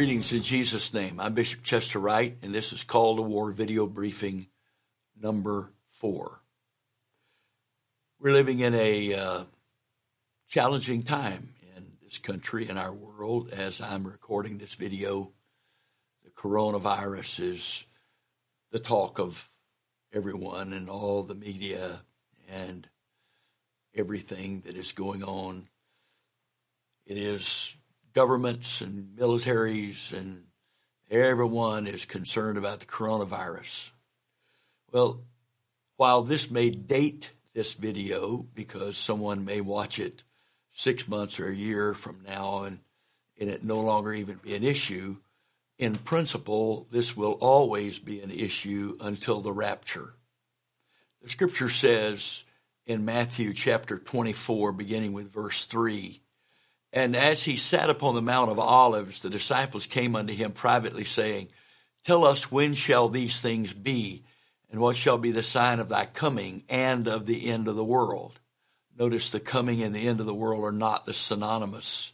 Greetings in Jesus' name. I'm Bishop Chester Wright, and this is Call to War video briefing number four. We're living in a uh, challenging time in this country and our world as I'm recording this video. The coronavirus is the talk of everyone and all the media and everything that is going on. It is governments and militaries and everyone is concerned about the coronavirus. Well, while this may date this video because someone may watch it six months or a year from now and, and it no longer even be an issue, in principle, this will always be an issue until the rapture. The scripture says in Matthew chapter 24, beginning with verse 3, and as he sat upon the Mount of Olives, the disciples came unto him privately, saying, Tell us when shall these things be, and what shall be the sign of thy coming and of the end of the world? Notice the coming and the end of the world are not the synonymous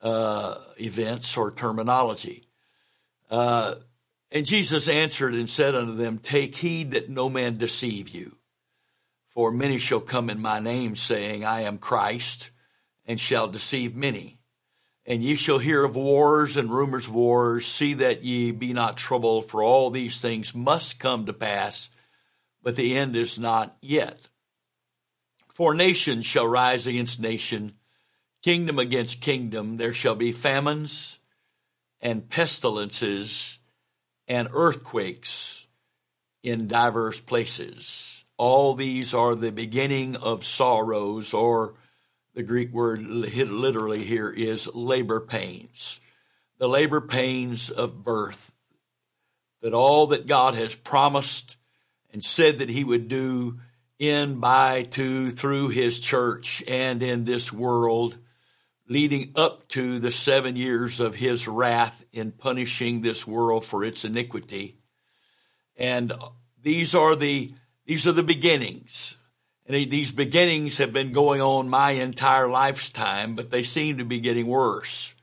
uh, events or terminology. Uh, and Jesus answered and said unto them, Take heed that no man deceive you. For many shall come in my name, saying, I am Christ and shall deceive many. And ye shall hear of wars and rumors of wars. See that ye be not troubled, for all these things must come to pass, but the end is not yet. For nation shall rise against nation, kingdom against kingdom. There shall be famines and pestilences and earthquakes in divers places. All these are the beginning of sorrows or the Greek word literally here is labor pains. The labor pains of birth. That all that God has promised and said that he would do in, by, to, through his church and in this world, leading up to the seven years of his wrath in punishing this world for its iniquity. And these are the, these are the beginnings and these beginnings have been going on my entire lifetime, but they seem to be getting worse.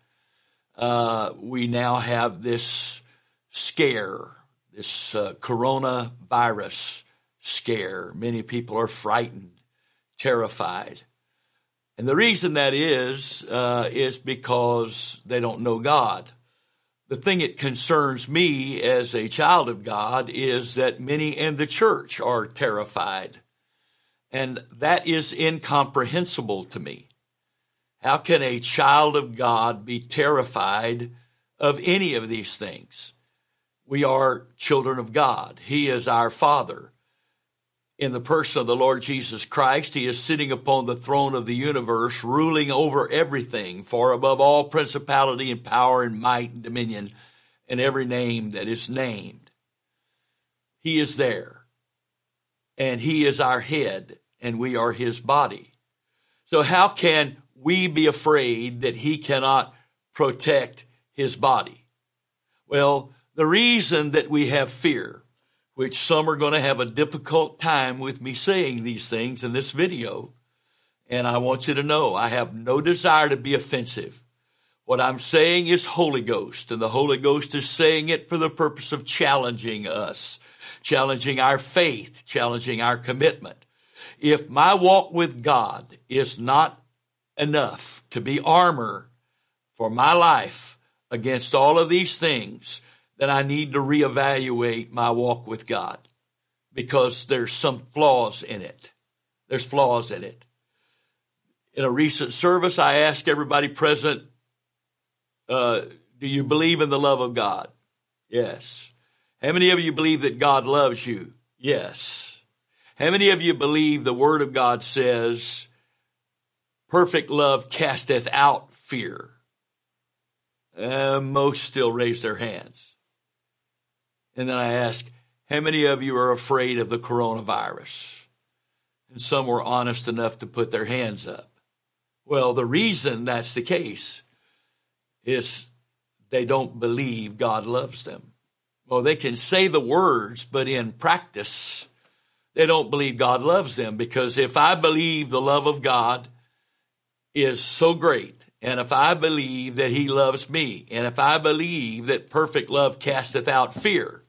Uh, we now have this scare, this uh, coronavirus scare. Many people are frightened, terrified. And the reason that is, uh, is because they don't know God. The thing that concerns me as a child of God is that many in the church are terrified and that is incomprehensible to me. How can a child of God be terrified of any of these things? We are children of God. He is our Father. In the person of the Lord Jesus Christ, He is sitting upon the throne of the universe, ruling over everything, far above all principality and power and might and dominion and every name that is named. He is there and he is our head and we are his body. So how can we be afraid that he cannot protect his body? Well, the reason that we have fear, which some are going to have a difficult time with me saying these things in this video, and I want you to know I have no desire to be offensive. What I'm saying is Holy Ghost, and the Holy Ghost is saying it for the purpose of challenging us challenging our faith, challenging our commitment. If my walk with God is not enough to be armor for my life against all of these things, then I need to reevaluate my walk with God because there's some flaws in it. There's flaws in it. In a recent service, I asked everybody present, uh, do you believe in the love of God? Yes. How many of you believe that God loves you? Yes. How many of you believe the Word of God says, perfect love casteth out fear? Uh, most still raise their hands. And then I ask, how many of you are afraid of the coronavirus? And some were honest enough to put their hands up. Well, the reason that's the case is they don't believe God loves them. Well, they can say the words, but in practice, they don't believe God loves them because if I believe the love of God is so great and if I believe that he loves me, and if I believe that perfect love casteth out fear,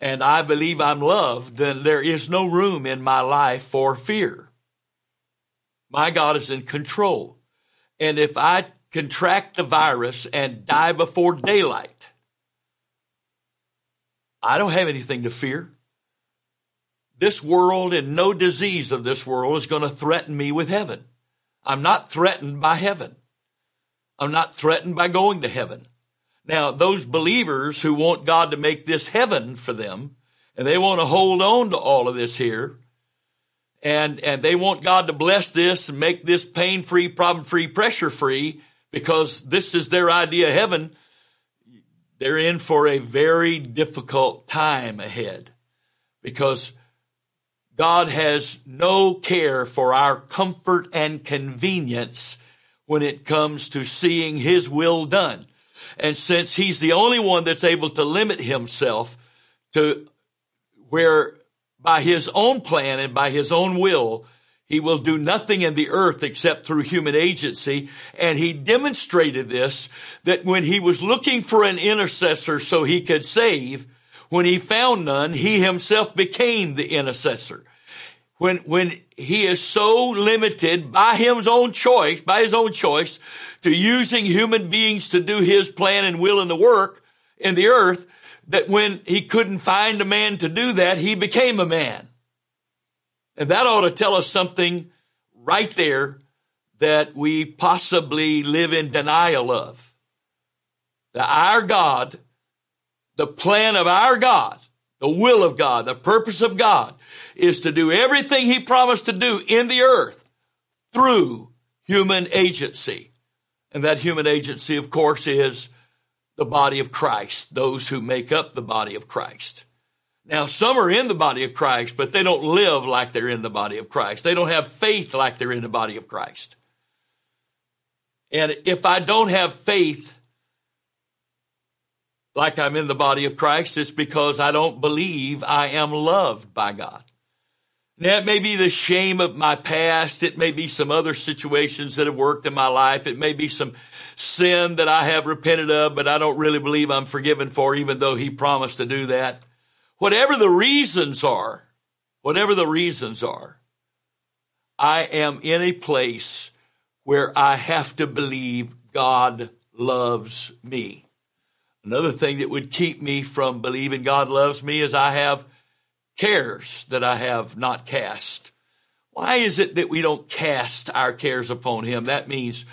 and I believe I'm loved, then there is no room in my life for fear. My God is in control. And if I contract the virus and die before daylight, I don't have anything to fear. This world and no disease of this world is going to threaten me with heaven. I'm not threatened by heaven. I'm not threatened by going to heaven. Now, those believers who want God to make this heaven for them, and they want to hold on to all of this here, and, and they want God to bless this and make this pain free, problem free, pressure free, because this is their idea of heaven, they're in for a very difficult time ahead because God has no care for our comfort and convenience when it comes to seeing His will done. And since He's the only one that's able to limit Himself to where by His own plan and by His own will, he will do nothing in the earth except through human agency. And he demonstrated this that when he was looking for an intercessor so he could save, when he found none, he himself became the intercessor. When, when he is so limited by his own choice, by his own choice to using human beings to do his plan and will in the work in the earth, that when he couldn't find a man to do that, he became a man. And that ought to tell us something right there that we possibly live in denial of. That our God, the plan of our God, the will of God, the purpose of God is to do everything he promised to do in the earth through human agency. And that human agency, of course, is the body of Christ, those who make up the body of Christ. Now, some are in the body of Christ, but they don't live like they're in the body of Christ. They don't have faith like they're in the body of Christ. And if I don't have faith like I'm in the body of Christ, it's because I don't believe I am loved by God. Now, it may be the shame of my past. It may be some other situations that have worked in my life. It may be some sin that I have repented of, but I don't really believe I'm forgiven for, even though He promised to do that. Whatever the reasons are, whatever the reasons are, I am in a place where I have to believe God loves me. Another thing that would keep me from believing God loves me is I have cares that I have not cast. Why is it that we don't cast our cares upon Him? That means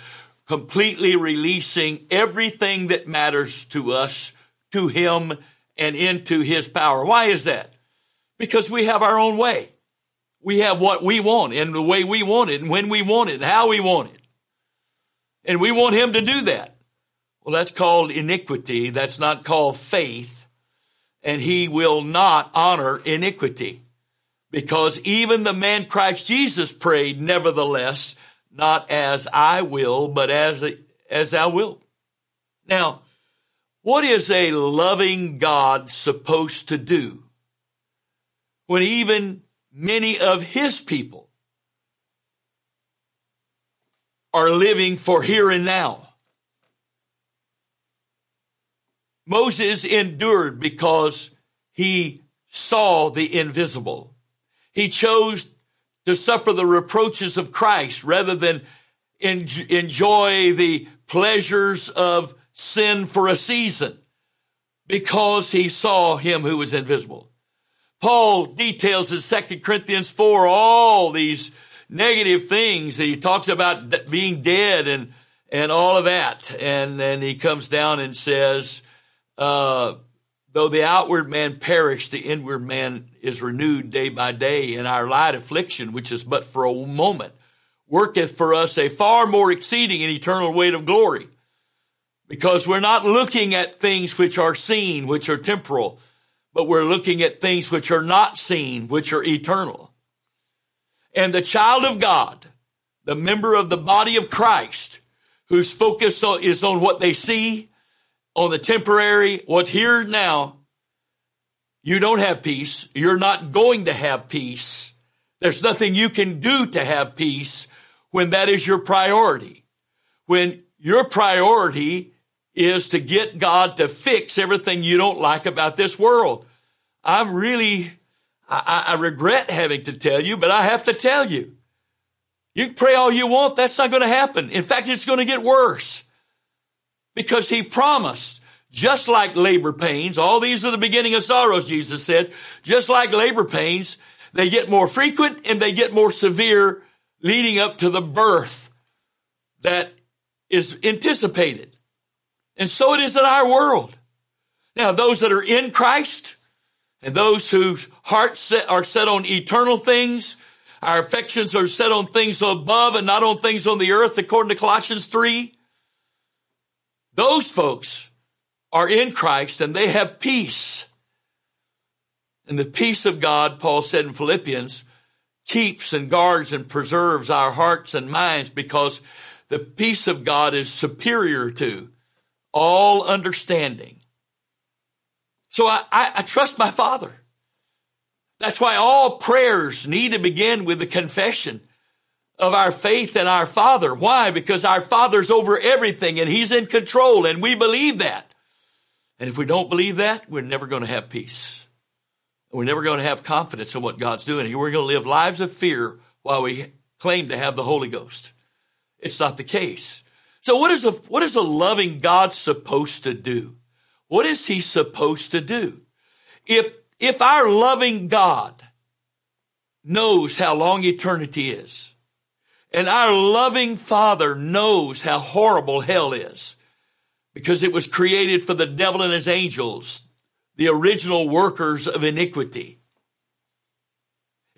completely releasing everything that matters to us to Him and into his power. Why is that? Because we have our own way. We have what we want and the way we want it and when we want it and how we want it. And we want him to do that. Well, that's called iniquity. That's not called faith. And he will not honor iniquity because even the man Christ Jesus prayed, nevertheless, not as I will, but as, as thou wilt. Now, what is a loving God supposed to do when even many of his people are living for here and now? Moses endured because he saw the invisible. He chose to suffer the reproaches of Christ rather than enjoy the pleasures of sin for a season because he saw him who was invisible. Paul details in 2 Corinthians 4 all these negative things. He talks about being dead and, and all of that. And then he comes down and says, uh, though the outward man perish, the inward man is renewed day by day and our light affliction, which is but for a moment, worketh for us a far more exceeding and eternal weight of glory because we're not looking at things which are seen, which are temporal, but we're looking at things which are not seen, which are eternal. And the child of God, the member of the body of Christ, whose focus is on what they see, on the temporary, what's here now, you don't have peace. You're not going to have peace. There's nothing you can do to have peace when that is your priority when your priority is to get God to fix everything you don't like about this world. I'm really, I, I regret having to tell you, but I have to tell you. You can pray all you want. That's not going to happen. In fact, it's going to get worse because he promised just like labor pains, all these are the beginning of sorrows, Jesus said, just like labor pains, they get more frequent and they get more severe leading up to the birth that is anticipated. And so it is in our world. Now, those that are in Christ and those whose hearts are set on eternal things, our affections are set on things above and not on things on the earth, according to Colossians 3. Those folks are in Christ and they have peace. And the peace of God, Paul said in Philippians, keeps and guards and preserves our hearts and minds because the peace of God is superior to all understanding. So I, I, I trust my Father. That's why all prayers need to begin with the confession of our faith in our Father. Why? Because our Father's over everything and He's in control and we believe that. And if we don't believe that, we're never going to have peace. We're never going to have confidence in what God's doing. We're going to live lives of fear while we claim to have the Holy Ghost. It's not the case. So what is a, what is a loving God supposed to do? What is he supposed to do? If, if our loving God knows how long eternity is, and our loving Father knows how horrible hell is, because it was created for the devil and his angels, the original workers of iniquity.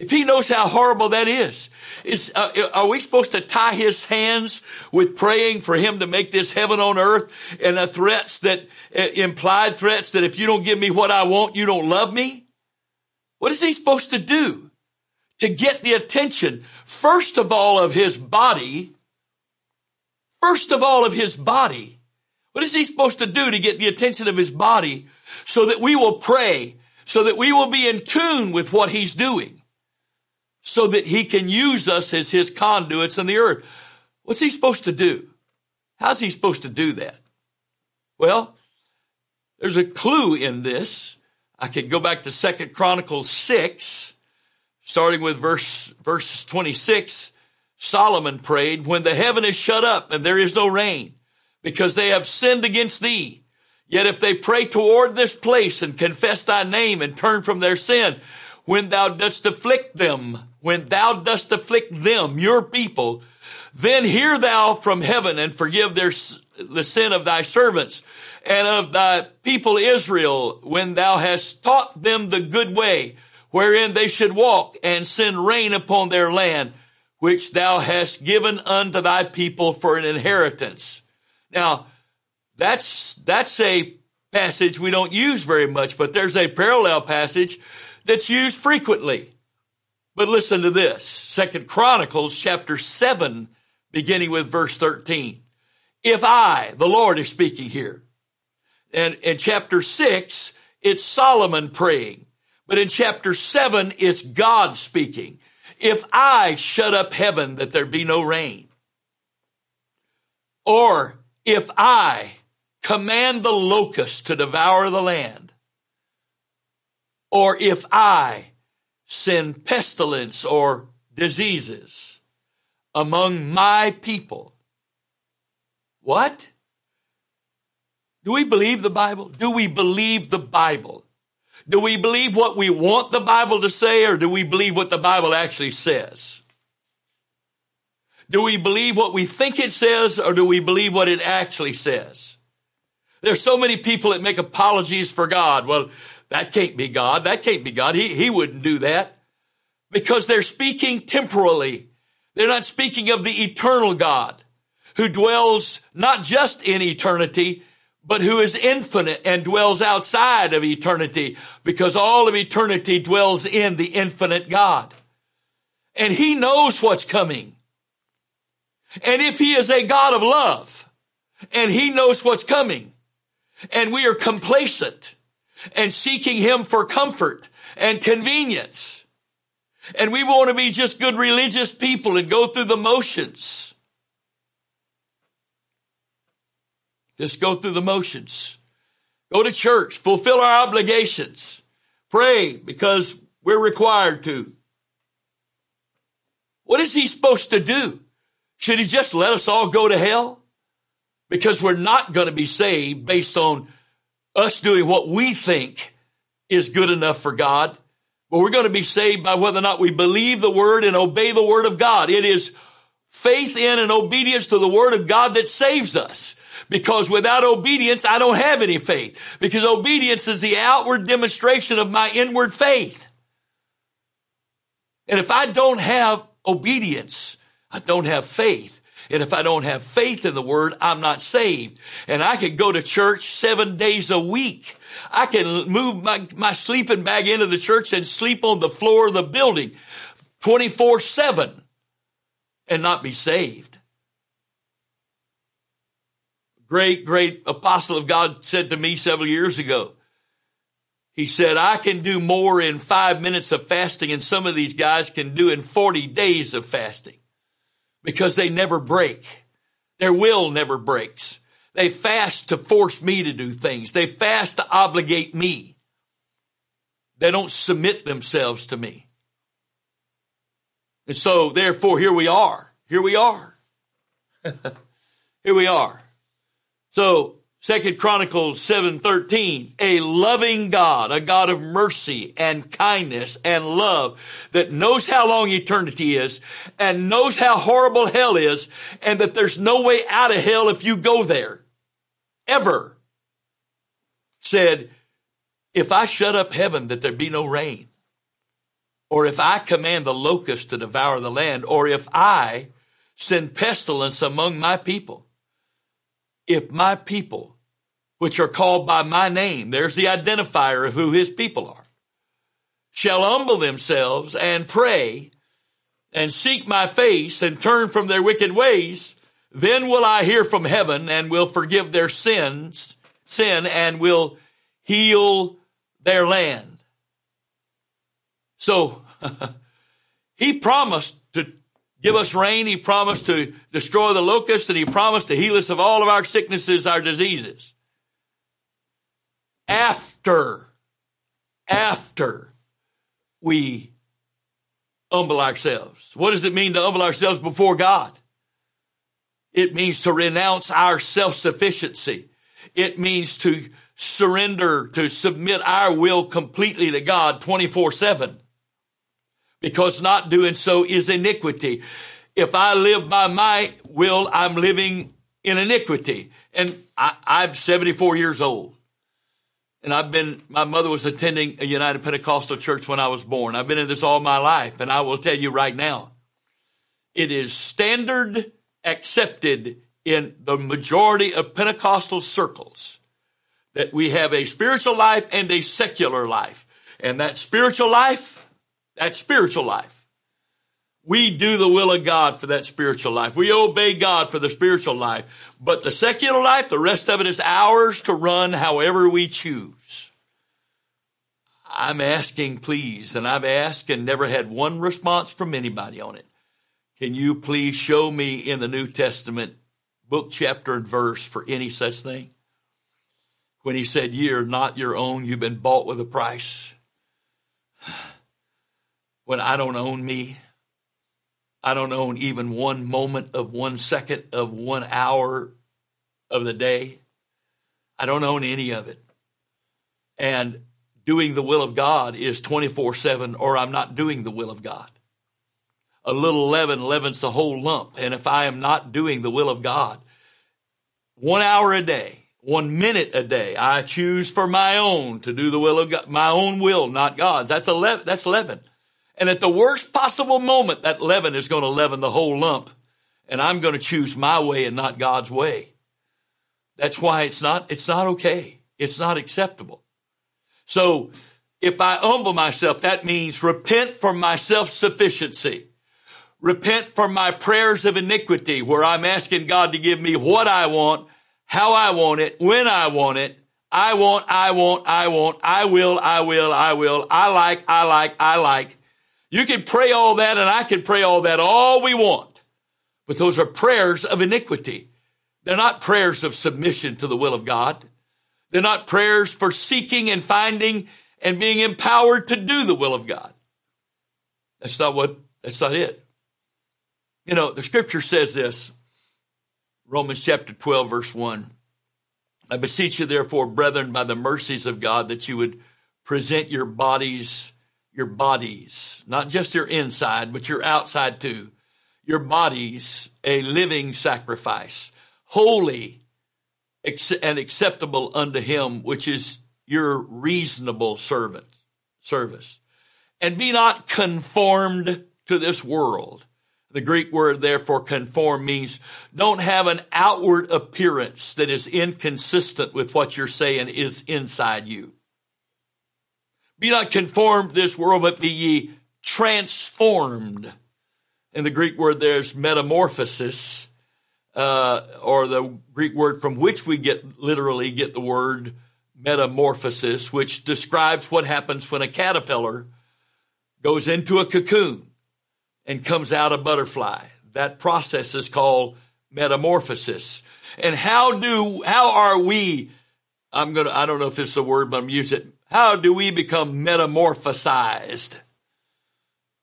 If he knows how horrible that is, is uh, are we supposed to tie his hands with praying for him to make this heaven on earth and the threats that uh, implied threats that if you don't give me what I want, you don't love me? What is he supposed to do to get the attention first of all of his body? First of all of his body what is he supposed to do to get the attention of his body so that we will pray, so that we will be in tune with what he's doing, so that he can use us as his conduits on the earth? What's he supposed to do? How's he supposed to do that? Well, there's a clue in this. I could go back to Second Chronicles 6, starting with verse, verse 26. Solomon prayed, when the heaven is shut up and there is no rain, because they have sinned against thee. Yet if they pray toward this place and confess thy name and turn from their sin, when thou dost afflict them, when thou dost afflict them, your people, then hear thou from heaven and forgive their, the sin of thy servants and of thy people Israel when thou hast taught them the good way wherein they should walk and send rain upon their land, which thou hast given unto thy people for an inheritance. Now, that's, that's a passage we don't use very much, but there's a parallel passage that's used frequently. But listen to this. Second Chronicles chapter seven, beginning with verse 13. If I, the Lord is speaking here. And in chapter six, it's Solomon praying. But in chapter seven, it's God speaking. If I shut up heaven that there be no rain, or if I command the locust to devour the land, or if I send pestilence or diseases among my people, what? Do we believe the Bible? Do we believe the Bible? Do we believe what we want the Bible to say or do we believe what the Bible actually says? Do we believe what we think it says or do we believe what it actually says? There's so many people that make apologies for God. Well, that can't be God. That can't be God. He, he wouldn't do that because they're speaking temporally. They're not speaking of the eternal God who dwells not just in eternity, but who is infinite and dwells outside of eternity because all of eternity dwells in the infinite God. And he knows what's coming. And if he is a God of love and he knows what's coming and we are complacent and seeking him for comfort and convenience and we want to be just good religious people and go through the motions, Just go through the motions. Go to church, fulfill our obligations, pray because we're required to. What is he supposed to do? Should he just let us all go to hell? Because we're not going to be saved based on us doing what we think is good enough for God. But we're going to be saved by whether or not we believe the word and obey the word of God. It is faith in and obedience to the word of God that saves us. Because without obedience, I don't have any faith. Because obedience is the outward demonstration of my inward faith. And if I don't have obedience, I don't have faith. And if I don't have faith in the word, I'm not saved. And I could go to church seven days a week. I can move my, my sleeping bag into the church and sleep on the floor of the building 24 seven and not be saved. Great, great apostle of God said to me several years ago, he said, I can do more in five minutes of fasting and some of these guys can do in 40 days of fasting because they never break. Their will never breaks. They fast to force me to do things. They fast to obligate me. They don't submit themselves to me. And so therefore here we are. Here we are. here we are. So Second Chronicles 7:13, a loving God, a God of mercy and kindness and love that knows how long eternity is and knows how horrible hell is and that there's no way out of hell if you go there. Ever. Said, if I shut up heaven that there be no rain, or if I command the locust to devour the land, or if I send pestilence among my people, if my people, which are called by my name, there's the identifier of who his people are, shall humble themselves and pray and seek my face and turn from their wicked ways, then will I hear from heaven and will forgive their sins, sin and will heal their land. So, he promised to give us rain. He promised to destroy the locusts and he promised to heal us of all of our sicknesses, our diseases. After, after we humble ourselves. What does it mean to humble ourselves before God? It means to renounce our self-sufficiency. It means to surrender, to submit our will completely to God 24 7 because not doing so is iniquity. If I live by my will, I'm living in iniquity. And I, I'm 74 years old. And I've been, my mother was attending a United Pentecostal church when I was born. I've been in this all my life. And I will tell you right now, it is standard accepted in the majority of Pentecostal circles that we have a spiritual life and a secular life. And that spiritual life that spiritual life. We do the will of God for that spiritual life. We obey God for the spiritual life. But the secular life, the rest of it is ours to run however we choose. I'm asking, please, and I've asked and never had one response from anybody on it. Can you please show me in the New Testament book, chapter, and verse for any such thing? When he said, You're not your own, you've been bought with a price when I don't own me. I don't own even one moment of one second of one hour of the day. I don't own any of it. And doing the will of God is 24 7, or I'm not doing the will of God. A little leaven leavens the whole lump. And if I am not doing the will of God, one hour a day, one minute a day, I choose for my own to do the will of God, my own will, not God's. That's a. That's leaven. And at the worst possible moment, that leaven is going to leaven the whole lump. And I'm going to choose my way and not God's way. That's why it's not, it's not okay. It's not acceptable. So if I humble myself, that means repent for my self-sufficiency. Repent for my prayers of iniquity where I'm asking God to give me what I want, how I want it, when I want it. I want, I want, I want, I will, I will, I will, I like, I like, I like. You can pray all that and I can pray all that all we want. But those are prayers of iniquity. They're not prayers of submission to the will of God. They're not prayers for seeking and finding and being empowered to do the will of God. That's not what, that's not it. You know, the scripture says this, Romans chapter 12, verse 1. I beseech you, therefore, brethren, by the mercies of God, that you would present your bodies, your bodies, not just your inside, but your outside too, your bodies a living sacrifice, holy and acceptable unto him, which is your reasonable servant, service. And be not conformed to this world. The Greek word therefore conform means don't have an outward appearance that is inconsistent with what you're saying is inside you. Be not conformed this world, but be ye transformed. In the Greek word there's metamorphosis, uh, or the Greek word from which we get literally get the word metamorphosis, which describes what happens when a caterpillar goes into a cocoon and comes out a butterfly. That process is called metamorphosis. And how do, how are we, I'm gonna, I don't know if it's a word, but I'm using it. How do we become metamorphosized?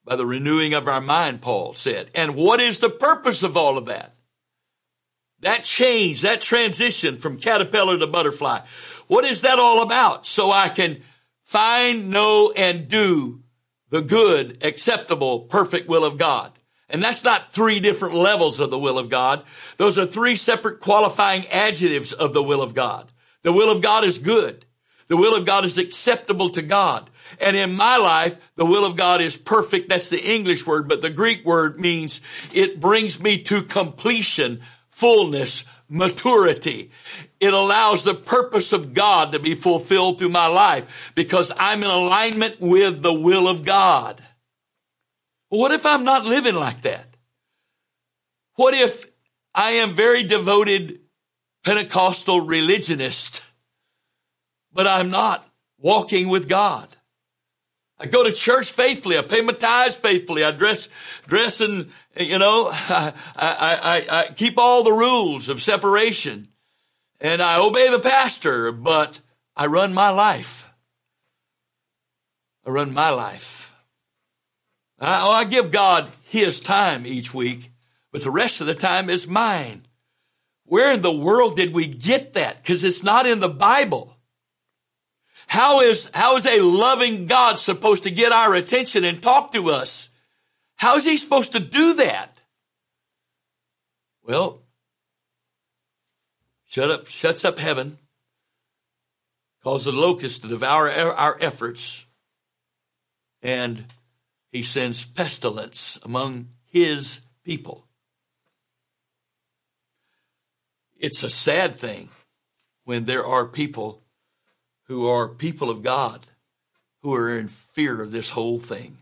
By the renewing of our mind, Paul said. And what is the purpose of all of that? That change, that transition from caterpillar to butterfly. What is that all about? So I can find, know, and do the good, acceptable, perfect will of God. And that's not three different levels of the will of God. Those are three separate qualifying adjectives of the will of God. The will of God is good. The will of God is acceptable to God. And in my life, the will of God is perfect. That's the English word, but the Greek word means it brings me to completion, fullness, maturity. It allows the purpose of God to be fulfilled through my life because I'm in alignment with the will of God. What if I'm not living like that? What if I am very devoted Pentecostal religionist, but I'm not walking with God? I go to church faithfully. I pay my tithes faithfully. I dress, dress and, you know, I, I, I, I keep all the rules of separation and I obey the pastor, but I run my life. I run my life. I, oh, I give God his time each week, but the rest of the time is mine. Where in the world did we get that? Because it's not in the Bible. How is, how is a loving God supposed to get our attention and talk to us? How is he supposed to do that? Well, shut up, shuts up heaven, causes the locust to devour our efforts, and he sends pestilence among his people. It's a sad thing when there are people who are people of God who are in fear of this whole thing.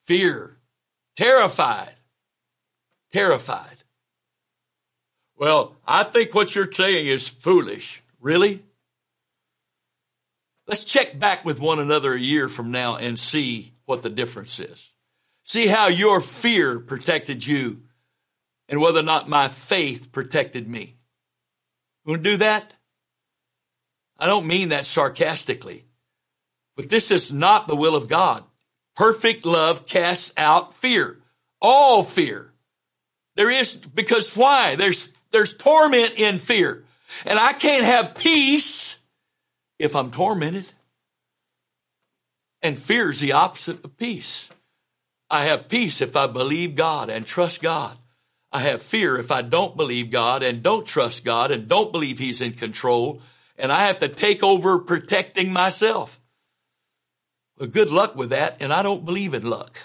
Fear, terrified, terrified. Well, I think what you're saying is foolish. Really? Let's check back with one another a year from now and see what the difference is. See how your fear protected you and whether or not my faith protected me. You want to do that? I don't mean that sarcastically, but this is not the will of God. Perfect love casts out fear, all fear. There is, because why? There's, there's torment in fear. And I can't have peace if I'm tormented. And fear is the opposite of peace. I have peace if I believe God and trust God. I have fear if I don't believe God and don't trust God and don't believe He's in control and I have to take over protecting myself. Well, good luck with that, and I don't believe in luck.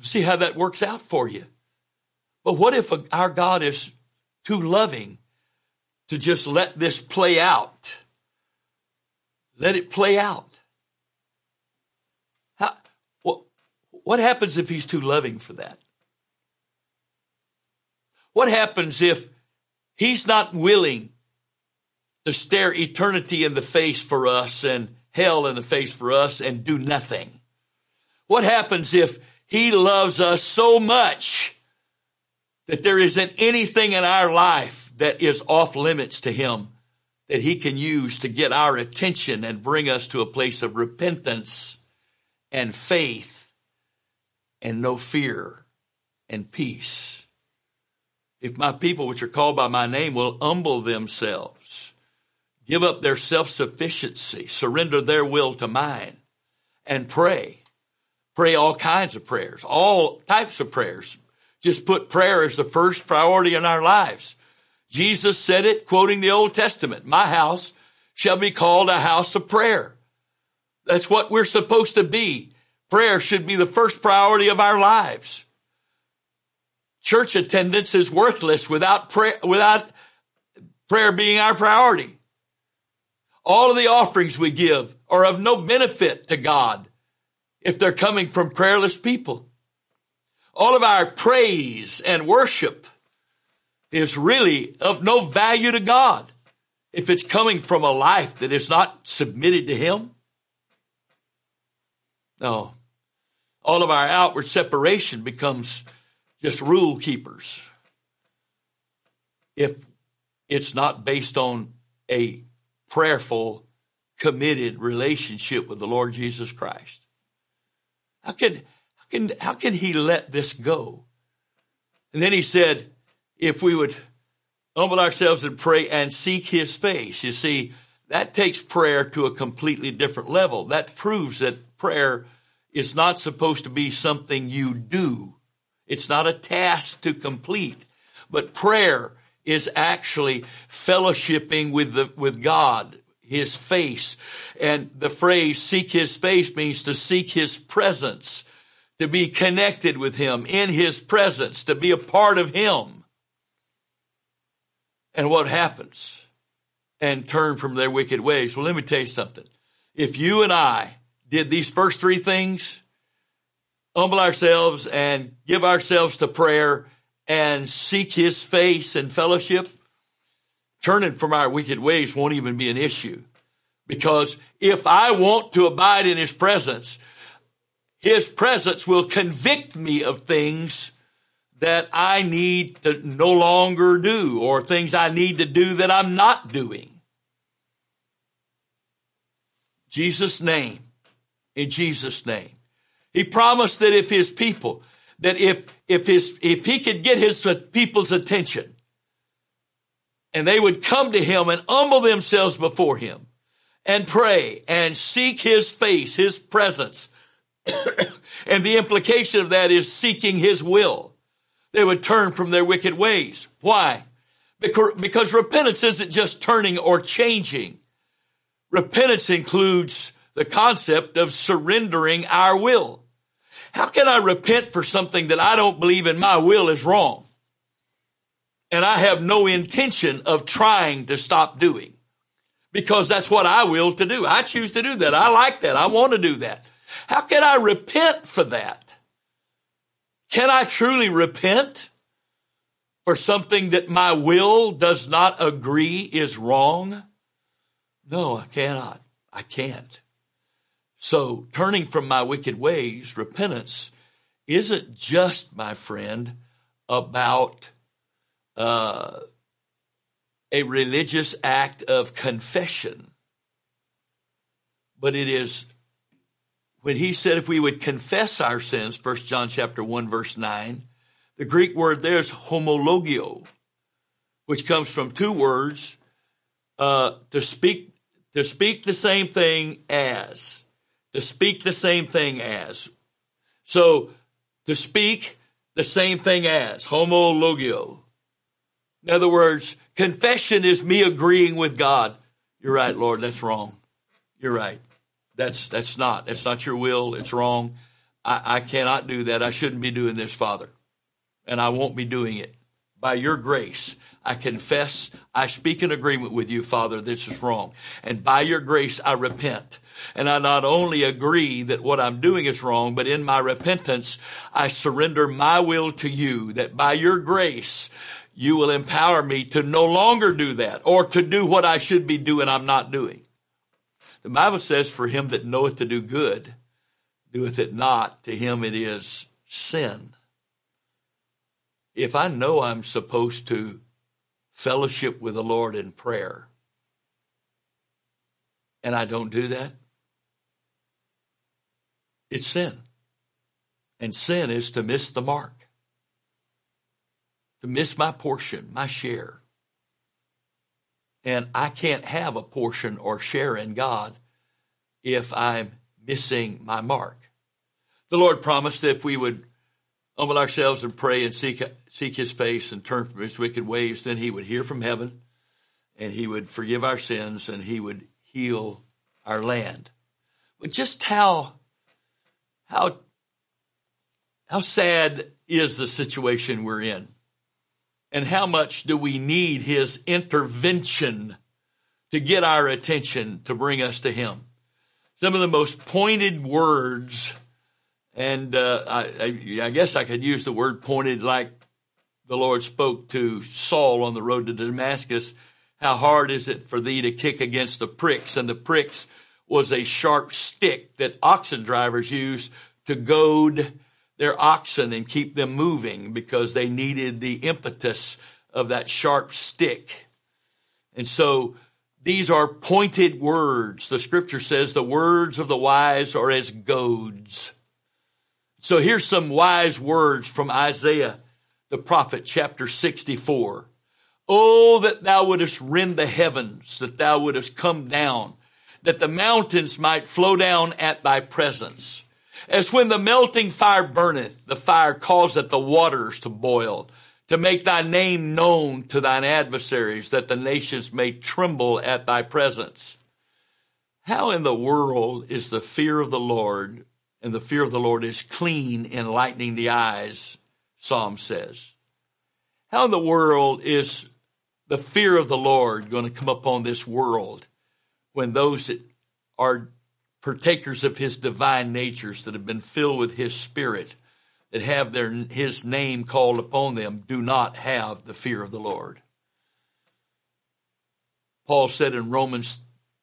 See how that works out for you. But what if our God is too loving to just let this play out? Let it play out. How, what, what happens if he's too loving for that? What happens if he's not willing to stare eternity in the face for us and hell in the face for us and do nothing? What happens if he loves us so much that there isn't anything in our life that is off limits to Him that He can use to get our attention and bring us to a place of repentance and faith and no fear and peace. If my people, which are called by my name, will humble themselves, give up their self sufficiency, surrender their will to mine, and pray. Pray all kinds of prayers, all types of prayers. Just put prayer as the first priority in our lives. Jesus said it, quoting the Old Testament My house shall be called a house of prayer. That's what we're supposed to be. Prayer should be the first priority of our lives. Church attendance is worthless without prayer, without prayer being our priority. All of the offerings we give are of no benefit to God if they're coming from prayerless people. All of our praise and worship is really of no value to God if it's coming from a life that is not submitted to Him. No. All of our outward separation becomes just rule keepers if it's not based on a prayerful, committed relationship with the Lord Jesus Christ. How can, how can, how can he let this go? And then he said, if we would humble ourselves and pray and seek his face, you see, that takes prayer to a completely different level. That proves that prayer is not supposed to be something you do. It's not a task to complete, but prayer is actually fellowshipping with the, with God, His face. And the phrase seek His face means to seek His presence, to be connected with Him in His presence, to be a part of Him. And what happens? And turn from their wicked ways. Well, let me tell you something. If you and I did these first three things, humble ourselves and give ourselves to prayer and seek his face and fellowship, turning from our wicked ways won't even be an issue. Because if I want to abide in his presence, his presence will convict me of things that I need to no longer do or things I need to do that I'm not doing. Jesus' name. In Jesus' name. He promised that if his people, that if, if his, if he could get his people's attention and they would come to him and humble themselves before him and pray and seek his face, his presence. and the implication of that is seeking his will. They would turn from their wicked ways. Why? Because, because repentance isn't just turning or changing. Repentance includes the concept of surrendering our will. How can I repent for something that I don't believe in my will is wrong? And I have no intention of trying to stop doing because that's what I will to do. I choose to do that. I like that. I want to do that. How can I repent for that? Can I truly repent for something that my will does not agree is wrong? No, I cannot. I can't. So turning from my wicked ways, repentance, isn't just, my friend, about uh, a religious act of confession, but it is when he said if we would confess our sins, First John chapter 1 verse 9, the Greek word there is homologeo, which comes from two words, uh, to speak, to speak the same thing as to speak the same thing as. So to speak the same thing as, homologeo. In other words, confession is me agreeing with God. You're right, Lord, that's wrong. You're right. That's, that's not, that's not your will. It's wrong. I, I cannot do that. I shouldn't be doing this, Father. And I won't be doing it. By your grace, I confess, I speak in agreement with you, Father, this is wrong. And by your grace, I repent. And I not only agree that what I'm doing is wrong, but in my repentance, I surrender my will to you that by your grace, you will empower me to no longer do that or to do what I should be doing I'm not doing. The Bible says, for him that knoweth to do good, doeth it not, to him it is sin. if I know I'm supposed to fellowship with the Lord in prayer, and I don't do that, it's sin. And sin is to miss the mark, to miss my portion, my share. And I can't have a portion or share in God if I'm missing my mark. The Lord promised that if we would humble ourselves and pray and seek, seek his face and turn from his wicked ways, then he would hear from heaven and he would forgive our sins and he would heal our land. But just how, how, how sad is the situation we're in? And how much do we need his intervention to get our attention to bring us to him? Some of the most pointed words and uh, I, I, I guess I could use the word pointed like the Lord spoke to Saul on the road to Damascus. How hard is it for thee to kick against the pricks? And the pricks was a sharp stick that oxen drivers used to goad their oxen and keep them moving because they needed the impetus of that sharp stick. And so these are pointed words. The scripture says the words of the wise are as goads. So here's some wise words from Isaiah, the prophet, chapter 64. Oh, that thou wouldest rend the heavens, that thou wouldest come down, that the mountains might flow down at thy presence. As when the melting fire burneth, the fire causeth the waters to boil, to make thy name known to thine adversaries, that the nations may tremble at thy presence. How in the world is the fear of the Lord and the fear of the Lord is clean, enlightening the eyes, Psalm says. How in the world is the fear of the Lord going to come upon this world when those that are partakers of his divine natures that have been filled with his spirit, that have their his name called upon them, do not have the fear of the Lord? Paul said in Romans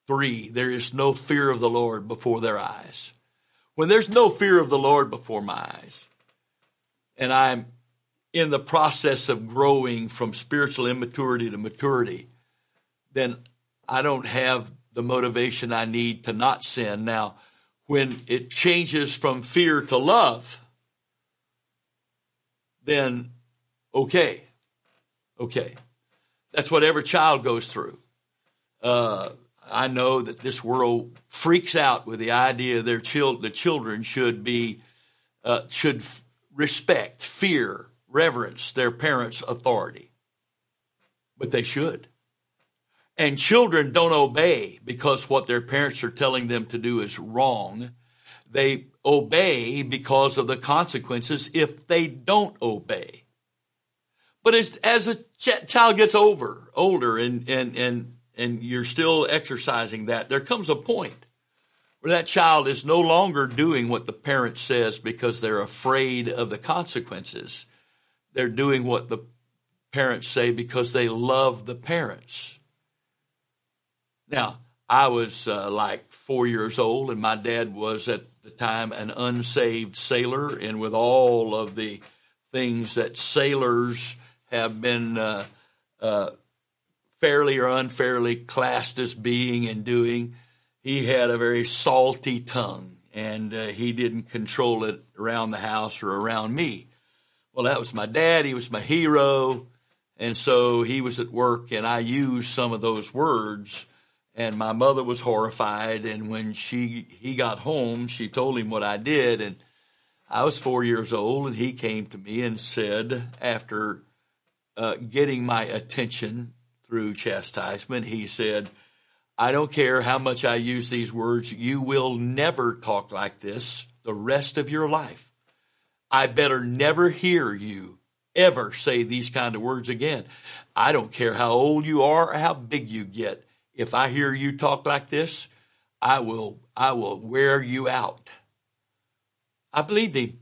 3, there is no fear of the Lord before their eyes when there's no fear of the Lord before my eyes, and I'm in the process of growing from spiritual immaturity to maturity, then I don't have the motivation I need to not sin. Now, when it changes from fear to love, then okay, okay. That's what every child goes through. Uh, I know that this world freaks out with the idea their chil- the children should be uh, should f- respect, fear, reverence their parents' authority, but they should. And children don't obey because what their parents are telling them to do is wrong. They obey because of the consequences if they don't obey. But as, as a ch- child gets over, older and, and, and and you're still exercising that, there comes a point where that child is no longer doing what the parent says because they're afraid of the consequences. They're doing what the parents say because they love the parents. Now, I was uh, like four years old, and my dad was at the time an unsaved sailor, and with all of the things that sailors have been uh, uh, fairly or unfairly classed as being and doing, he had a very salty tongue and uh, he didn't control it around the house or around me. Well, that was my dad. He was my hero. And so he was at work and I used some of those words and my mother was horrified. And when she, he got home, she told him what I did. And I was four years old and he came to me and said, after uh, getting my attention through chastisement. He said, I don't care how much I use these words, you will never talk like this the rest of your life. I better never hear you ever say these kind of words again. I don't care how old you are or how big you get. If I hear you talk like this, I will I will wear you out. I believed him.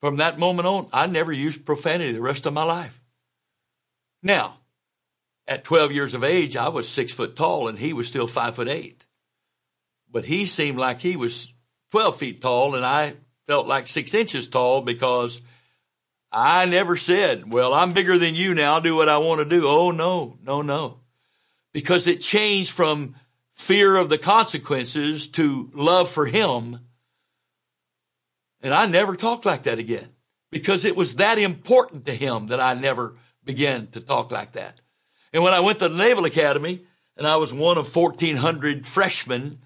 From that moment on, I never used profanity the rest of my life. Now, at 12 years of age, I was six foot tall and he was still five foot eight. But he seemed like he was 12 feet tall and I felt like six inches tall because I never said, well, I'm bigger than you now. Do what I want to do. Oh, no, no, no. Because it changed from fear of the consequences to love for him. And I never talked like that again because it was that important to him that I never began to talk like that. And when I went to the Naval Academy and I was one of 1400 freshmen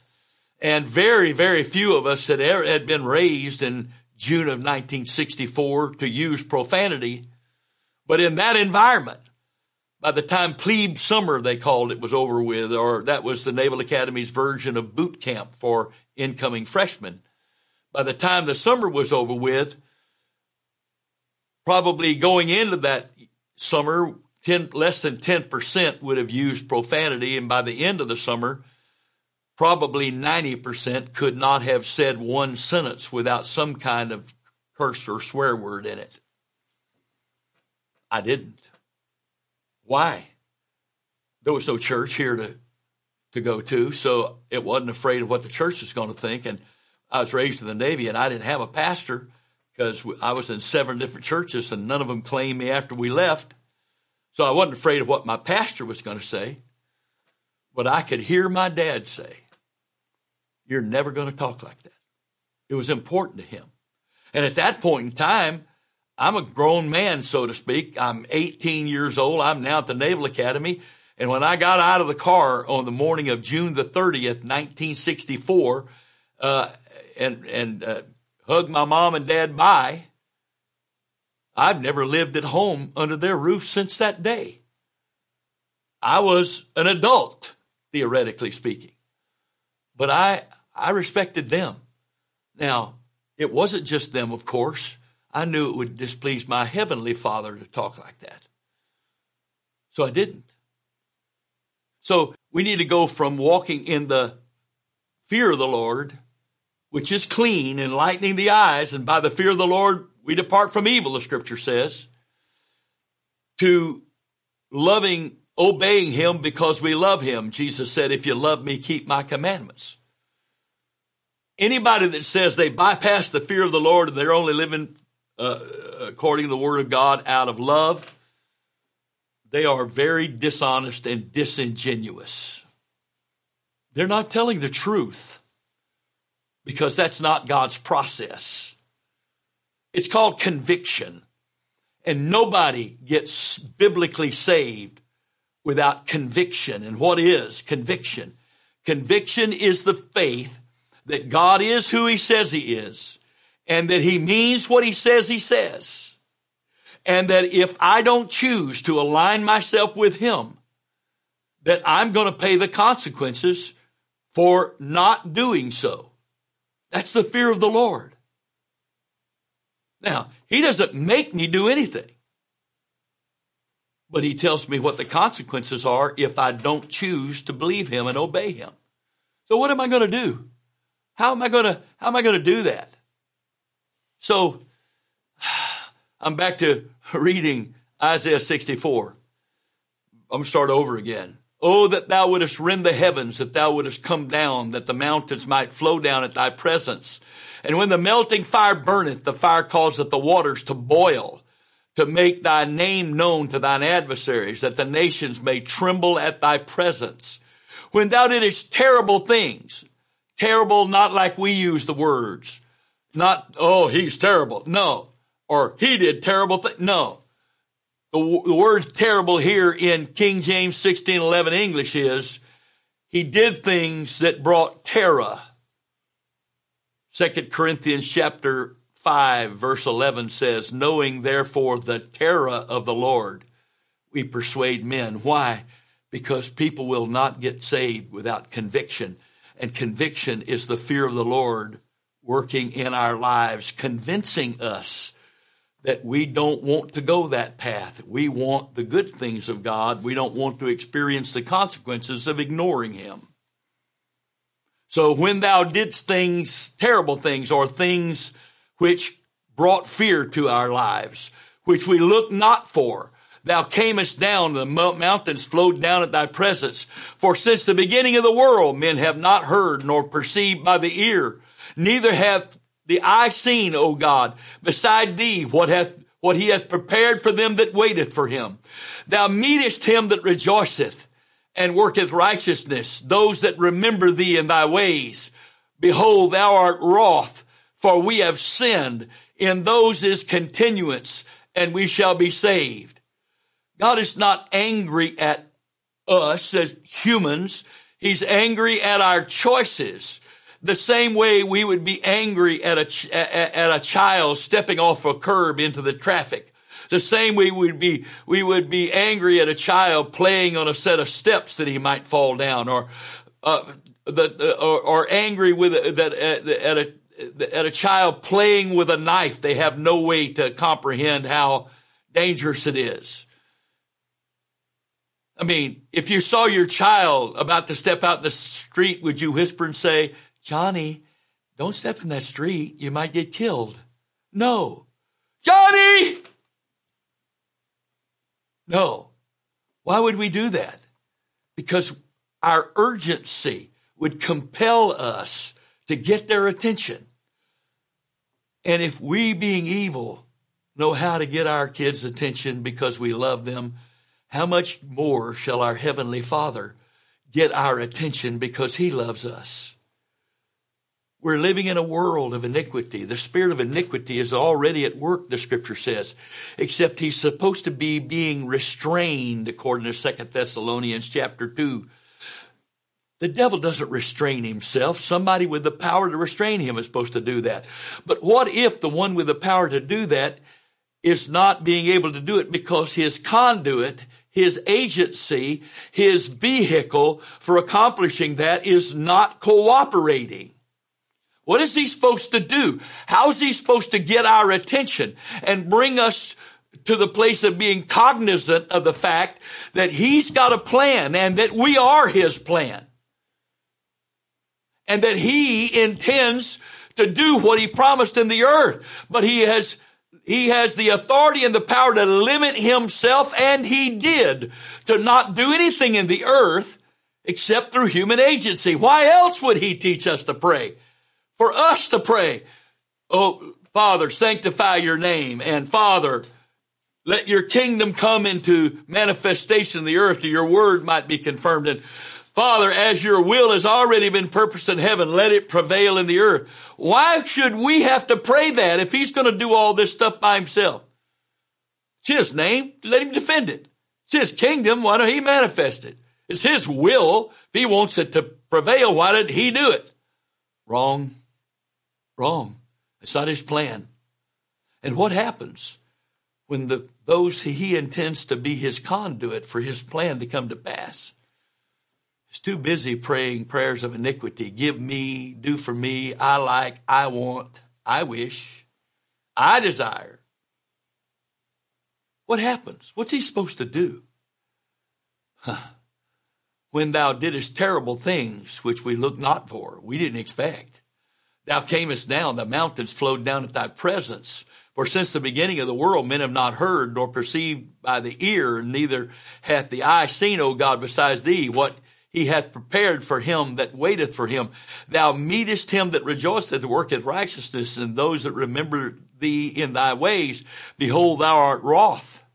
and very, very few of us had, ever, had been raised in June of 1964 to use profanity. But in that environment, by the time plebe summer, they called it, was over with, or that was the Naval Academy's version of boot camp for incoming freshmen. By the time the summer was over with, probably going into that summer, 10, less than 10% would have used profanity. And by the end of the summer, probably 90% could not have said one sentence without some kind of curse or swear word in it. I didn't. Why? There was no church here to, to go to, so it wasn't afraid of what the church was going to think. And I was raised in the Navy and I didn't have a pastor because I was in seven different churches and none of them claimed me after we left. So I wasn't afraid of what my pastor was going to say. But I could hear my dad say, You're never going to talk like that. It was important to him. And at that point in time, I'm a grown man, so to speak. I'm 18 years old. I'm now at the Naval Academy. And when I got out of the car on the morning of June the 30th, 1964, uh, and, and, uh, hugged my mom and dad bye, I've never lived at home under their roof since that day. I was an adult, theoretically speaking, but I, I respected them. Now, it wasn't just them, of course. I knew it would displease my heavenly father to talk like that. So I didn't. So we need to go from walking in the fear of the Lord, which is clean, enlightening the eyes, and by the fear of the Lord we depart from evil, the scripture says, to loving, obeying him because we love him. Jesus said, if you love me, keep my commandments. Anybody that says they bypass the fear of the Lord and they're only living uh, according to the word of God out of love, they are very dishonest and disingenuous. They're not telling the truth because that's not God's process. It's called conviction. And nobody gets biblically saved without conviction. And what is conviction? Conviction is the faith that God is who he says he is and that he means what he says he says. And that if I don't choose to align myself with him, that I'm going to pay the consequences for not doing so. That's the fear of the Lord. Now, he doesn't make me do anything, but he tells me what the consequences are if I don't choose to believe him and obey him. So what am I going to do? How am I going to, how am I going to do that? So I'm back to reading Isaiah 64. I'm going to start over again. Oh, that thou wouldest rend the heavens, that thou wouldest come down, that the mountains might flow down at thy presence. And when the melting fire burneth, the fire causeth the waters to boil, to make thy name known to thine adversaries, that the nations may tremble at thy presence. When thou didst terrible things, terrible not like we use the words, not, oh, he's terrible. No. Or he did terrible things. No. The, the word terrible here in King James 1611 English is, he did things that brought terror. Second Corinthians chapter 5 verse 11 says, knowing therefore the terror of the Lord, we persuade men. Why? Because people will not get saved without conviction. And conviction is the fear of the Lord working in our lives, convincing us that we don't want to go that path. We want the good things of God. We don't want to experience the consequences of ignoring Him. So when thou didst things, terrible things, or things which brought fear to our lives, which we looked not for, thou camest down, the mountains flowed down at thy presence. For since the beginning of the world, men have not heard nor perceived by the ear, neither hath the eye seen, O God, beside thee, what hath what he hath prepared for them that waiteth for him. Thou meetest him that rejoiceth and worketh righteousness, those that remember thee in thy ways. Behold, thou art wroth, for we have sinned. In those is continuance, and we shall be saved. God is not angry at us as humans. He's angry at our choices. The same way we would be angry at a, at a child stepping off a curb into the traffic. The same way we would be, we would be angry at a child playing on a set of steps that he might fall down or, uh, the, or, or, angry with that at a at a child playing with a knife, they have no way to comprehend how dangerous it is. I mean, if you saw your child about to step out in the street, would you whisper and say, Johnny, don't step in that street. You might get killed. No. Johnny! No. Why would we do that? Because our urgency would compel us to get their attention. And if we, being evil, know how to get our kids' attention because we love them, how much more shall our Heavenly Father get our attention because He loves us? We're living in a world of iniquity. The spirit of iniquity is already at work, the scripture says, except he's supposed to be being restrained according to Second Thessalonians chapter 2. The devil doesn't restrain himself. Somebody with the power to restrain him is supposed to do that. But what if the one with the power to do that is not being able to do it because his conduit, his agency, his vehicle for accomplishing that is not cooperating? What is he supposed to do? How is he supposed to get our attention and bring us to the place of being cognizant of the fact that he's got a plan and that we are his plan? And that he intends to do what he promised in the earth. But he has he has the authority and the power to limit himself, and he did, to not do anything in the earth except through human agency. Why else would he teach us to pray? For us to pray. Oh, Father, sanctify your name. And Father, let your kingdom come into manifestation in the earth that your word might be confirmed. And Father, as your will has already been purposed in heaven, let it prevail in the earth. Why should we have to pray that if he's going to do all this stuff by himself? It's his name. Let him defend it. It's his kingdom. Why don't he manifest it? It's his will. If he wants it to prevail, why did he do it? Wrong. Wrong. It's not his plan. And what happens when the, those he intends to be his conduit for his plan to come to pass? is too busy praying prayers of iniquity. Give me, do for me, I like, I want, I wish, I desire. What happens? What's he supposed to do? Huh. When thou didst terrible things which we looked not for, we didn't expect. Thou camest down, the mountains flowed down at thy presence. For since the beginning of the world, men have not heard nor perceived by the ear, neither hath the eye seen, O God, besides thee, what he hath prepared for him that waiteth for him. Thou meetest him that rejoiceth, worketh righteousness, and those that remember thee in thy ways. Behold, thou art wroth,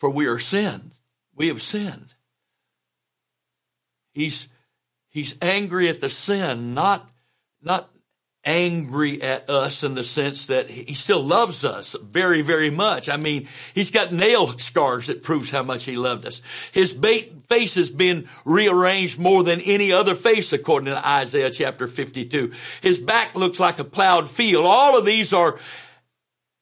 for we are sinned. We have sinned. He's, he's angry at the sin, not, not angry at us in the sense that he still loves us very, very much. I mean, he's got nail scars that proves how much he loved us. His face has been rearranged more than any other face according to Isaiah chapter 52. His back looks like a plowed field. All of these are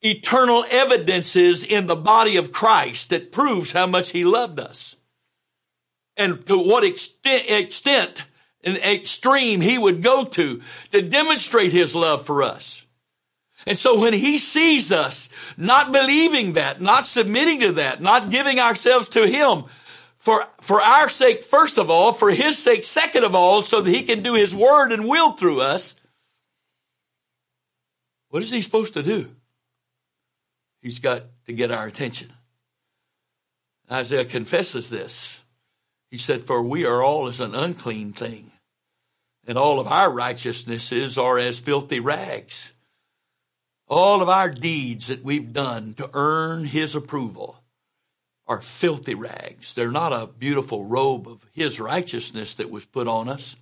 eternal evidences in the body of Christ that proves how much he loved us. And to what extent, extent extreme he would go to to demonstrate his love for us. And so when he sees us not believing that, not submitting to that, not giving ourselves to him for, for our sake, first of all, for his sake, second of all, so that he can do his word and will through us, what is he supposed to do? He's got to get our attention. Isaiah confesses this. He said, For we are all as an unclean thing and all of our righteousnesses are as filthy rags. All of our deeds that we've done to earn his approval are filthy rags. They're not a beautiful robe of his righteousness that was put on us.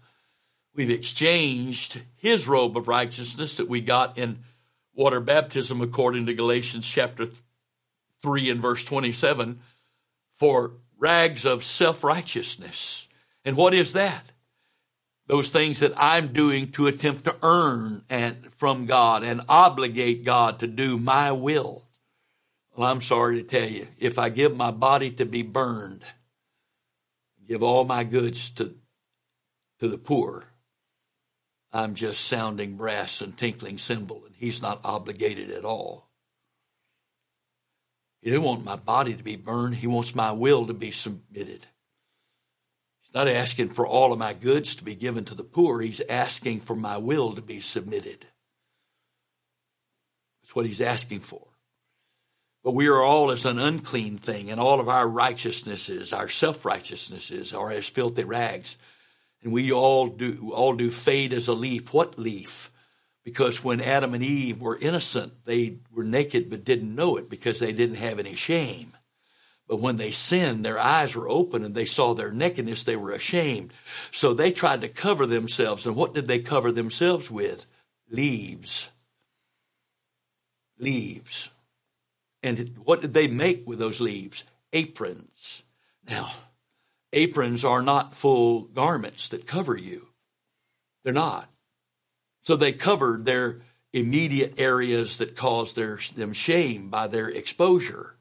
We've exchanged his robe of righteousness that we got in water baptism according to Galatians chapter 3 and verse 27 for rags of self-righteousness. And what is that? Those things that I'm doing to attempt to earn and from God and obligate God to do my will. Well, I'm sorry to tell you, if I give my body to be burned, give all my goods to, to the poor, I'm just sounding brass and tinkling cymbal, and he's not obligated at all. He doesn't want my body to be burned. He wants my will to be submitted. Not asking for all of my goods to be given to the poor. He's asking for my will to be submitted. That's what he's asking for. But we are all as an unclean thing, and all of our righteousnesses, our self righteousnesses, are as filthy rags. And we all do all do fade as a leaf. What leaf? Because when Adam and Eve were innocent, they were naked but didn't know it because they didn't have any shame. But when they sinned, their eyes were open and they saw their nakedness, they were ashamed. So they tried to cover themselves. And what did they cover themselves with? Leaves. Leaves. And what did they make with those leaves? Aprons. Now, aprons are not full garments that cover you. They're not. So they covered their immediate areas that caused their, them shame by their exposure.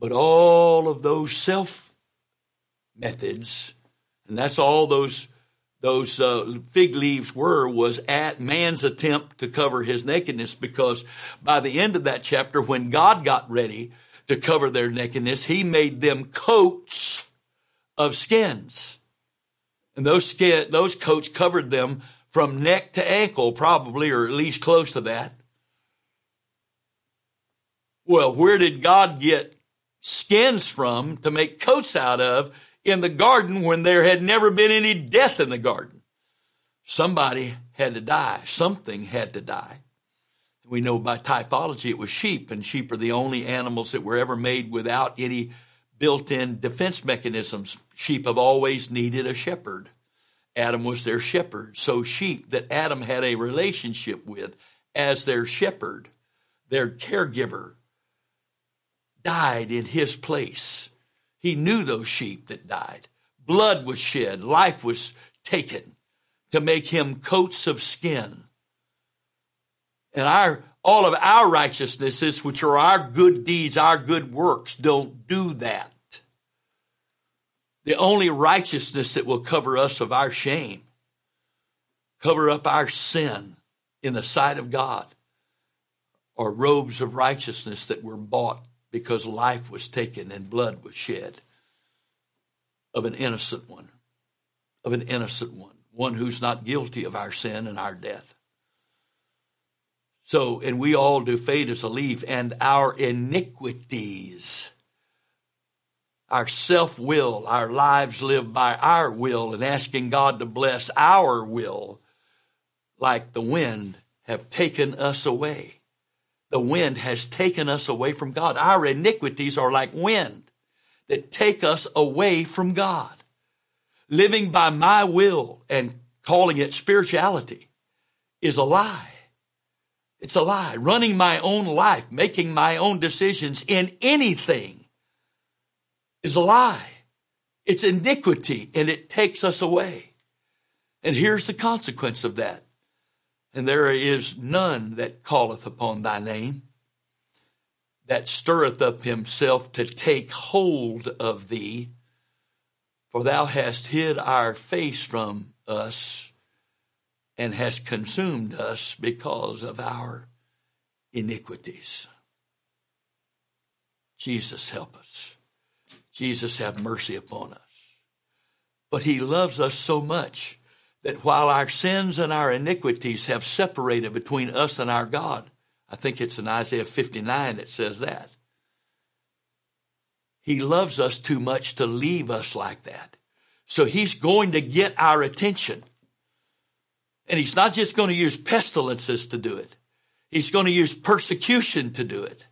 But all of those self methods, and that's all those those uh, fig leaves were was at man's attempt to cover his nakedness because by the end of that chapter when god got ready to cover their nakedness he made them coats of skins. And those skin those coats covered them from neck to ankle probably or at least close to that. Well where did god get skins from to make coats out of in the garden when there had never been any death in the garden. Somebody had to die. Something had to die. We know by typology it was sheep, and sheep are the only animals that were ever made without any built in defense mechanisms. Sheep have always needed a shepherd. Adam was their shepherd. So, sheep that Adam had a relationship with as their shepherd, their caregiver, died in his place. He knew those sheep that died. Blood was shed, life was taken to make him coats of skin. And our all of our righteousnesses, which are our good deeds, our good works, don't do that. The only righteousness that will cover us of our shame, cover up our sin in the sight of God, are robes of righteousness that were bought because life was taken and blood was shed of an innocent one, of an innocent one, one who's not guilty of our sin and our death. So, and we all do fade as a leaf, and our iniquities, our self will, our lives lived by our will, and asking God to bless our will, like the wind, have taken us away the wind has taken us away from God. Our iniquities are like wind that take us away from God. Living by my will and calling it spirituality is a lie. It's a lie. Running my own life, making my own decisions in anything is a lie. It's iniquity and it takes us away. And here's the consequence of that and there is none that calleth upon thy name, that stirreth up himself to take hold of thee. For thou hast hid our face from us and hast consumed us because of our iniquities. Jesus, help us. Jesus, have mercy upon us. But he loves us so much that while our sins and our iniquities have separated between us and our God, I think it's in Isaiah 59 that says that. He loves us too much to leave us like that. So he's going to get our attention. And he's not just going to use pestilences to do it. He's going to use persecution to do it.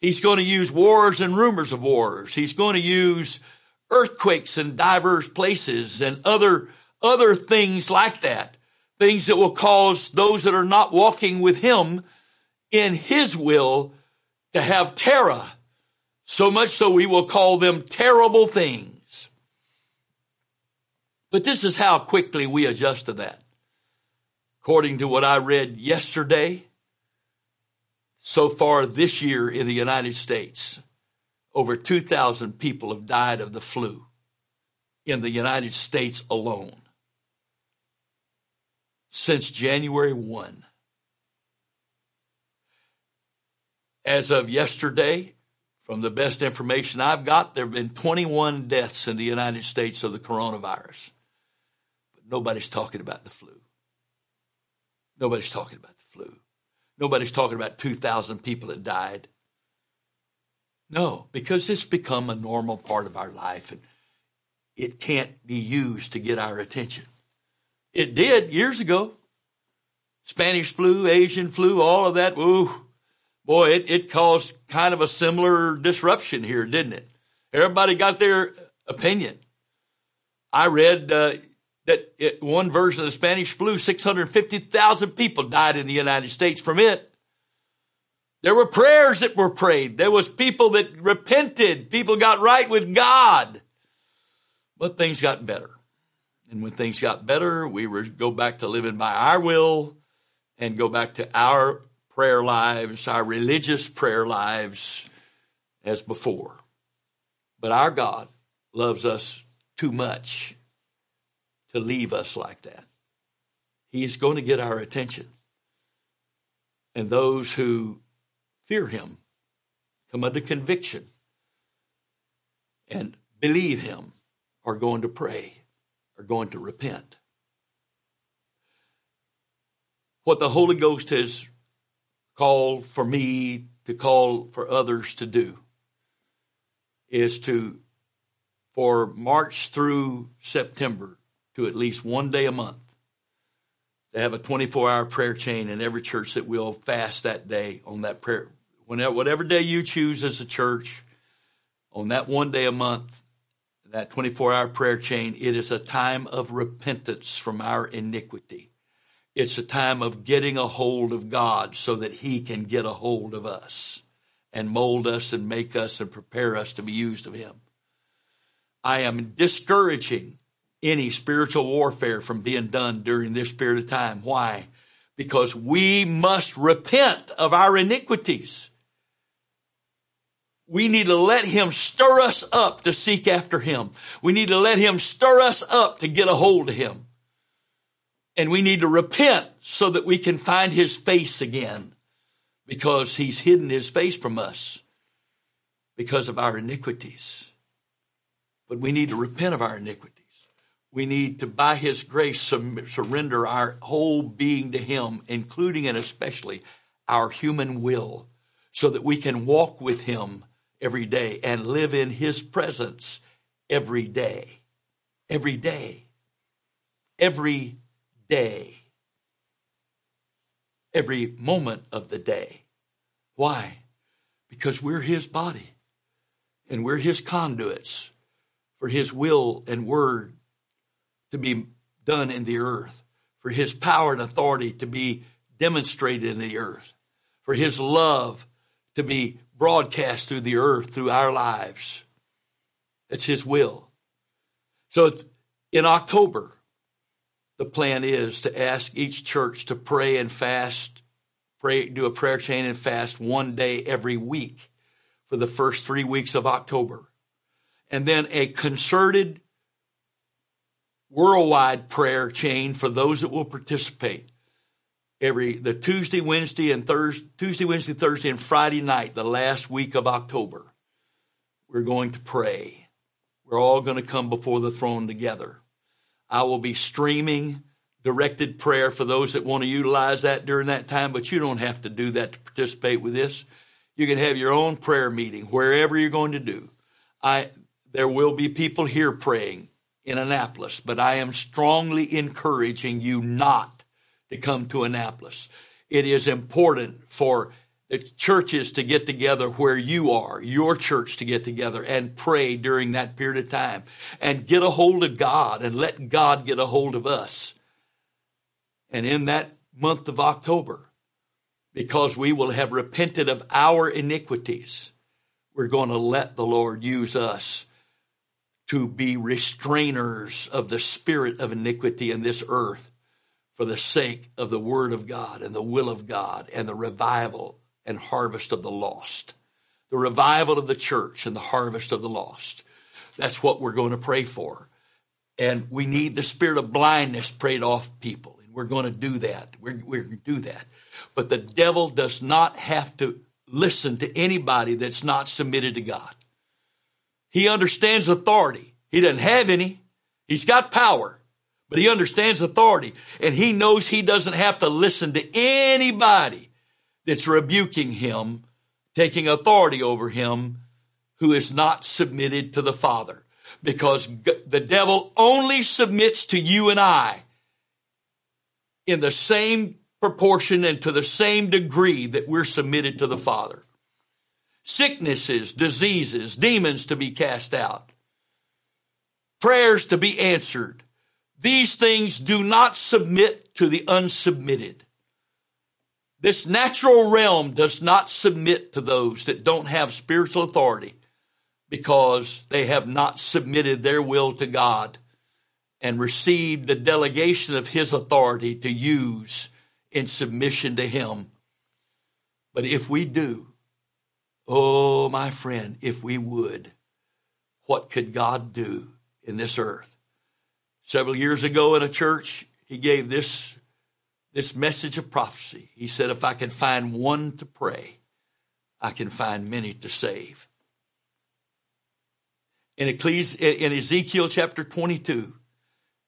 He's going to use wars and rumors of wars. He's going to use earthquakes in diverse places and other, other things like that. Things that will cause those that are not walking with him in his will to have terror. So much so we will call them terrible things. But this is how quickly we adjust to that. According to what I read yesterday, so far this year in the United States, over 2,000 people have died of the flu in the United States alone since January 1. As of yesterday, from the best information I've got, there have been 21 deaths in the United States of the coronavirus. But nobody's talking about the flu. Nobody's talking about the flu. Nobody's talking about 2,000 people that died. No, because it's become a normal part of our life and it can't be used to get our attention. It did years ago. Spanish flu, Asian flu, all of that. Ooh, boy, it, it caused kind of a similar disruption here, didn't it? Everybody got their opinion. I read uh, that it, one version of the Spanish flu, 650,000 people died in the United States from it. There were prayers that were prayed. There was people that repented. People got right with God. But things got better. And when things got better, we would go back to living by our will and go back to our prayer lives, our religious prayer lives as before. But our God loves us too much to leave us like that. He is going to get our attention. And those who fear him come under conviction and believe him are going to pray, are going to repent. What the Holy Ghost has called for me to call for others to do is to, for March through September, to at least one day a month to have a 24 hour prayer chain in every church that will fast that day on that prayer. Whenever, whatever day you choose as a church, on that one day a month, that 24 hour prayer chain, it is a time of repentance from our iniquity. It's a time of getting a hold of God so that He can get a hold of us and mold us and make us and prepare us to be used of Him. I am discouraging any spiritual warfare from being done during this period of time. Why? Because we must repent of our iniquities. We need to let him stir us up to seek after him. We need to let him stir us up to get a hold of him. And we need to repent so that we can find his face again because he's hidden his face from us because of our iniquities. But we need to repent of our iniquities. We need to, by His grace, surrender our whole being to Him, including and especially our human will, so that we can walk with Him every day and live in His presence every day. Every day. Every day. Every moment of the day. Why? Because we're His body and we're His conduits for His will and word to be done in the earth, for his power and authority to be demonstrated in the earth, for his love to be broadcast through the earth, through our lives. It's his will. So in October, the plan is to ask each church to pray and fast, pray, do a prayer chain and fast one day every week for the first three weeks of October. And then a concerted worldwide prayer chain for those that will participate. Every the Tuesday, Wednesday, and Thursday, Tuesday, Wednesday, Thursday, and Friday night, the last week of October, we're going to pray. We're all going to come before the throne together. I will be streaming directed prayer for those that want to utilize that during that time, but you don't have to do that to participate with this. You can have your own prayer meeting wherever you're going to do. I there will be people here praying in Annapolis, but I am strongly encouraging you not to come to Annapolis. it is important for the churches to get together where you are, your church to get together and pray during that period of time and get a hold of God and let God get a hold of us. And in that month of October, because we will have repented of our iniquities, we're going to let the Lord use us to be restrainers of the spirit of iniquity in this earth for the sake of the word of God and the will of God and the revival and harvest of the lost. The revival of the church and the harvest of the lost. That's what we're going to pray for. And we need the spirit of blindness prayed off people. And we're going to do that. We're, we're going to do that. But the devil does not have to listen to anybody that's not submitted to God. He understands authority. He doesn't have any. He's got power, but he understands authority and he knows he doesn't have to listen to anybody that's rebuking him, taking authority over him who is not submitted to the Father because the devil only submits to you and I in the same proportion and to the same degree that we're submitted to the Father sicknesses, diseases, demons to be cast out, prayers to be answered. These things do not submit to the unsubmitted. This natural realm does not submit to those that don't have spiritual authority because they have not submitted their will to God and received the delegation of His authority to use in submission to Him. But if we do, Oh, my friend, if we would, what could God do in this earth? Several years ago in a church, he gave this, this message of prophecy. He said, if I can find one to pray, I can find many to save. In, Ecclesi- in Ezekiel chapter 22,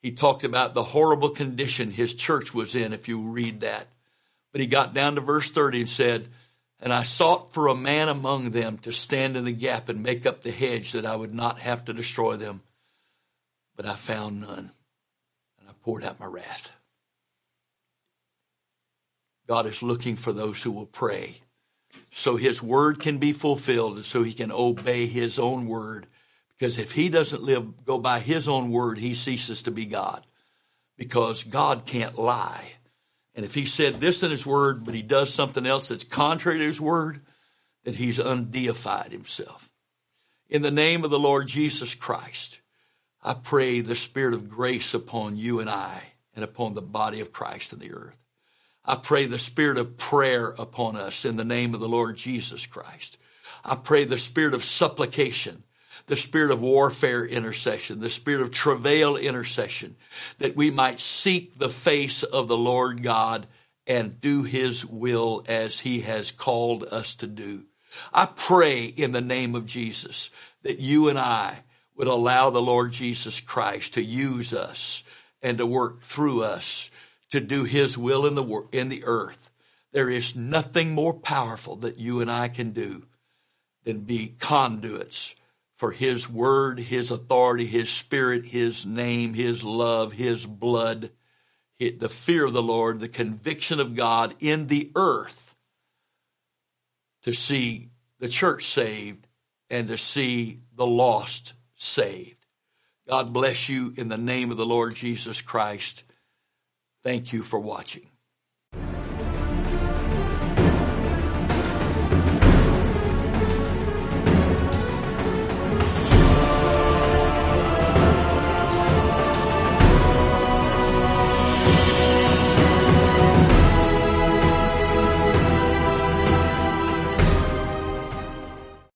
he talked about the horrible condition his church was in, if you read that. But he got down to verse 30 and said, and I sought for a man among them to stand in the gap and make up the hedge that I would not have to destroy them. But I found none. And I poured out my wrath. God is looking for those who will pray so his word can be fulfilled and so he can obey his own word. Because if he doesn't live, go by his own word, he ceases to be God. Because God can't lie. And if he said this in his word, but he does something else that's contrary to his word, then he's undeified himself. In the name of the Lord Jesus Christ, I pray the spirit of grace upon you and I and upon the body of Christ in the earth. I pray the spirit of prayer upon us in the name of the Lord Jesus Christ. I pray the spirit of supplication the spirit of warfare intercession, the spirit of travail intercession, that we might seek the face of the Lord God and do his will as he has called us to do. I pray in the name of Jesus that you and I would allow the Lord Jesus Christ to use us and to work through us to do his will in the in the earth. There is nothing more powerful that you and I can do than be conduits for His word, His authority, His spirit, His name, His love, His blood, the fear of the Lord, the conviction of God in the earth to see the church saved and to see the lost saved. God bless you in the name of the Lord Jesus Christ. Thank you for watching.